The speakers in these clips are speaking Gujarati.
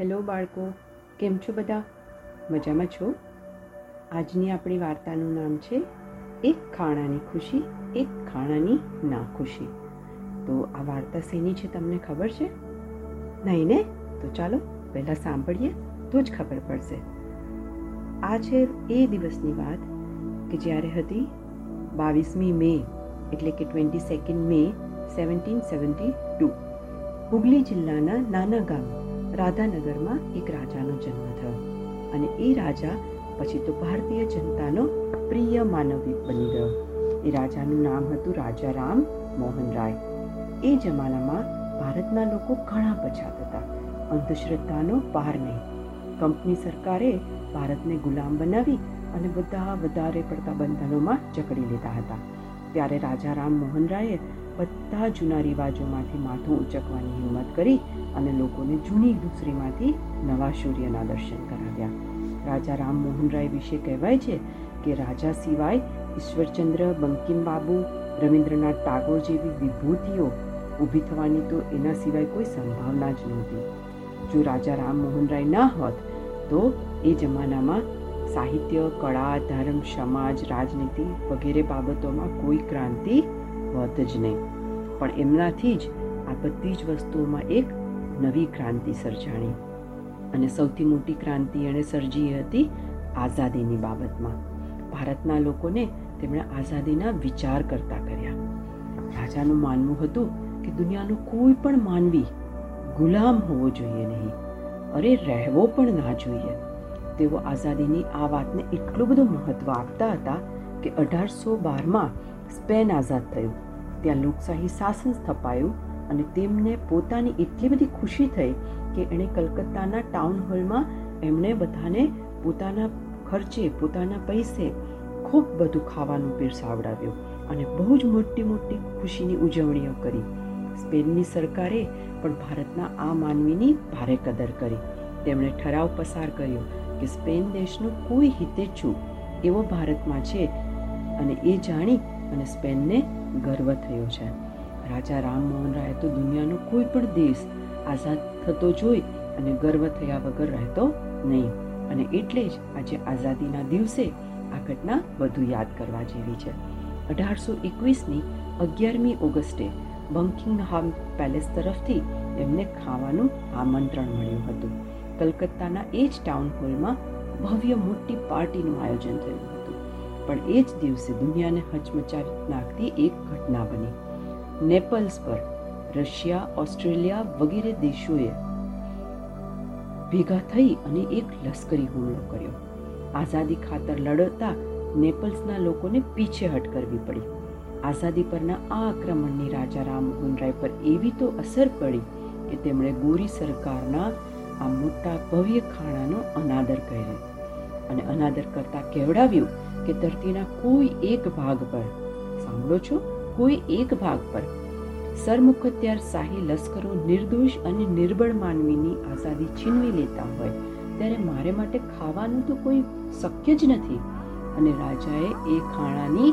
હેલો બાળકો, કેમ છો બધા? મજામાં છો? આજની આપણી વાર્તાનું નામ છે, એક ખાણાની ખુશી, એક ખાણાની ના ખુશી. તો આ વાર્તા શેની છે તમને ખબર છે? નહીં ને? તો ચાલો, પહેલાં સાંભળીએ, તો જ ખબર પડશે. આ છે એ દિવસની વાત કે જ્યારે હતી બાવીસમી મે, એટલે કે twenty second May seventeen seventy two Hooghly જિલ્લાના નાના ગામ રાધાનગરમાં એક રાજાનો જન્મ થયો. અને એ રાજા પછી તો ભારતીય જનતાનો પ્રિય માનવી બની ગયો. એ રાજાનું નામ હતું રાજા રામ મોહન રાય. એ જમાનામાં ભારતના લોકો ઘણા પછાત હતા. અંધશ્રદ્ધાનો પાર નહીં. કંપની સરકારે ભારતને ગુલામ બનાવી અને બધા વધારે પડતા બંધનોમાં જકડી લીધા હતા. ત્યારે રાજા રામ મોહન રાયે બધા જૂના રિવાજોમાંથી માથું ઉંચકવાની હિંમત કરી અને લોકોને જૂની દૂસરીમાંથી નવા સૂર્યના દર્શન કરાવ્યા. રાજા રામ મોહન રાય વિશે કહેવાય છે કે રાજા સિવાય ઈશ્વરચંદ્ર, બંકિમબાબુ, રવિન્દ્રનાથ ટાગોર જેવી વિભૂતિઓ ઊભી થવાની તો એના સિવાય કોઈ સંભાવના જ નહોતી. જો રાજા રામ મોહન રાય ના હોત, તો એ જમાનામાં સાહિત્ય, કળા, ધર્મ, સમાજ, રાજનીતિ વગેરે બાબતોમાં કોઈ ક્રાંતિ હોત જ નહીં. પણ એમનાથી જ આ બધી જ વસ્તુઓમાં એક નવી ક્રાંતિ સર્જાણી. અને સૌથી મોટી ક્રાંતિ એણે સર્જી હતી આઝાદીની બાબતમાં. ભારતના લોકોને તેમણે આઝાદીના વિચાર કરતા કર્યા. રાજાનું માનવું હતું કે દુનિયાનો કોઈ પણ માનવી ગુલામ હોવો જોઈએ નહીં. અરે રહેવો પણ ના જોઈએ. તેઓ આઝાદીની આ વાતને એટલું બધું મહત્વ આપતા હતા કે અઢારસો બારમાં સ્પેન આઝાદ થયું. ત્યાં લોકશાહી શાસન સ્થપાયું અને તેમને પોતાની એટલી બધી ખુશી થઈ કે એણે કલકત્તાના ટાઉન હોલમાં એમણે બધાને પોતાના ખર્ચે, પોતાના પૈસે ખૂબ બધું ખાવાનું પીરસાવડાવ્યું અને બહુ જ મોટી મોટી ખુશીની ઉજવણીઓ કરી. સ્પેનની સરકારે પણ ભારતના આ માનવીની ભારે કદર કરી. તેમણે ઠરાવ પસાર કર્યો કે સ્પેન દેશનું કોઈ હિતેચ્છુ એવો ભારતમાં છે અને એ જાણી અને સ્પેનને ગર્વ થયો છે. રાજા રામમોહન રાય તો દુનિયાનો કોઈ પણ દેશ આઝાદ થતો જોઈ અને ગર્વ થયા વગર રહેતો નહીં. અને એટલે જ આજે આઝાદીના દિવસે આ ઘટના વધુ યાદ કરવા જેવી છે. અઢારસો એકવીસની અગિયારમી ઓગસ્ટે બંકિંગહામ પેલેસ તરફથી એમને ખાવાનું આમંત્રણ મળ્યું હતું. કલકત્તાના એ જ ટાઉન હોલમાં ભવ્ય મોટી પાર્ટીનું આયોજન થયું. પણ એ જ દિવસે દુનિયાને હચમચાવી નાખતી એક ઘટના બની. નેપલ્સ પર રશિયા, ઓસ્ટ્રેલિયા વગેરે દેશોએ ભેગા થઈ અને એક લશ્કરી હુમલો કર્યો. આઝાદી ખાતર લડતા નેપલ્સના લોકોને પીછેહટ કરવી પડી. આઝાદી પરના આ આક્રમણની રાજા રામમોહન રાય પર એવી તો અસર પડી કે તેમણે ગોરી સરકારના આ મોટા ભવ્ય ખાણાનો અનાદર કર્યો. અને અનાદર કરતા કેવડાવ્યું કે ધરતીના કોઈ એક ભાગ પર, સાંભળો છો, કોઈ એક ભાગ પર સરમુખત્યાર શાહી લશ્કરો નિર્દોષ અને નિર્બળ માનવીની આઝાદી છીનવી લેતા હોય, ત્યારે મારે માટે ખાવાનું તો કોઈ શક્ય જ નથી. અને રાજાએ એ ખાણાની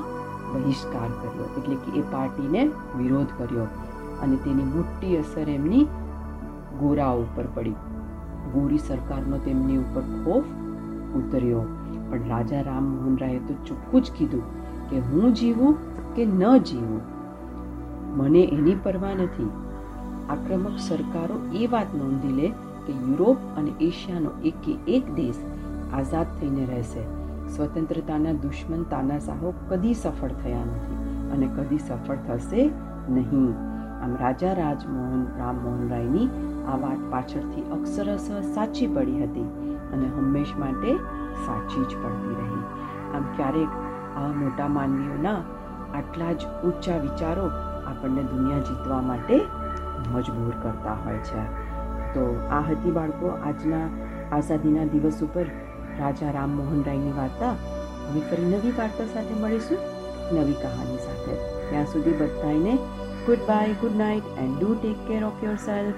બહિષ્કાર કર્યો, એટલે કે એ પાર્ટીને વિરોધ કર્યો અને તેની મોટી અસર એમની ગોરા ઉપર પડી. ગોરી સરકારનો તેમની ઉપર ખોફ ઉતર્યો. પણ રાજા રામમોહન રાયે તો ચોખ્ખું જ કીધું કે હું જીવું કે ન જીવું? મને એની પરવા નથી. આક્રમક સરકારો એ વાત નોંધી લે કે યુરોપ અને એશિયાનો એકે એક દેશ આઝાદ થઈને રહેશે. સ્વતંત્રતાના દુશ્મન તાનાશાહો કદી સફળ થયા નથી અને કદી સફળ થશે નહીં. આમ રાજા રાજમોહન રામમોહન રાયની આ વાત પાછળથી અક્ષરશ સાચી પડી હતી અને હંમેશ માટે સાચી જ પડતી રહી. આમ ક્યારેક આવા મોટા માનવીઓના આટલા જ ઊંચા વિચારો આપણને દુનિયા જીતવા માટે મજબૂર કરતા હોય છે. તો આ હતી બાળકો આજના આઝાદીના દિવસ ઉપર રાજા રામમોહન રાયની વાર્તા. હવે ફરી નવી વાર્તા સાથે મળીશું, નવી કહાની સાથે. ત્યાં સુધી બધાને goodbye, good night, and do take care of yourself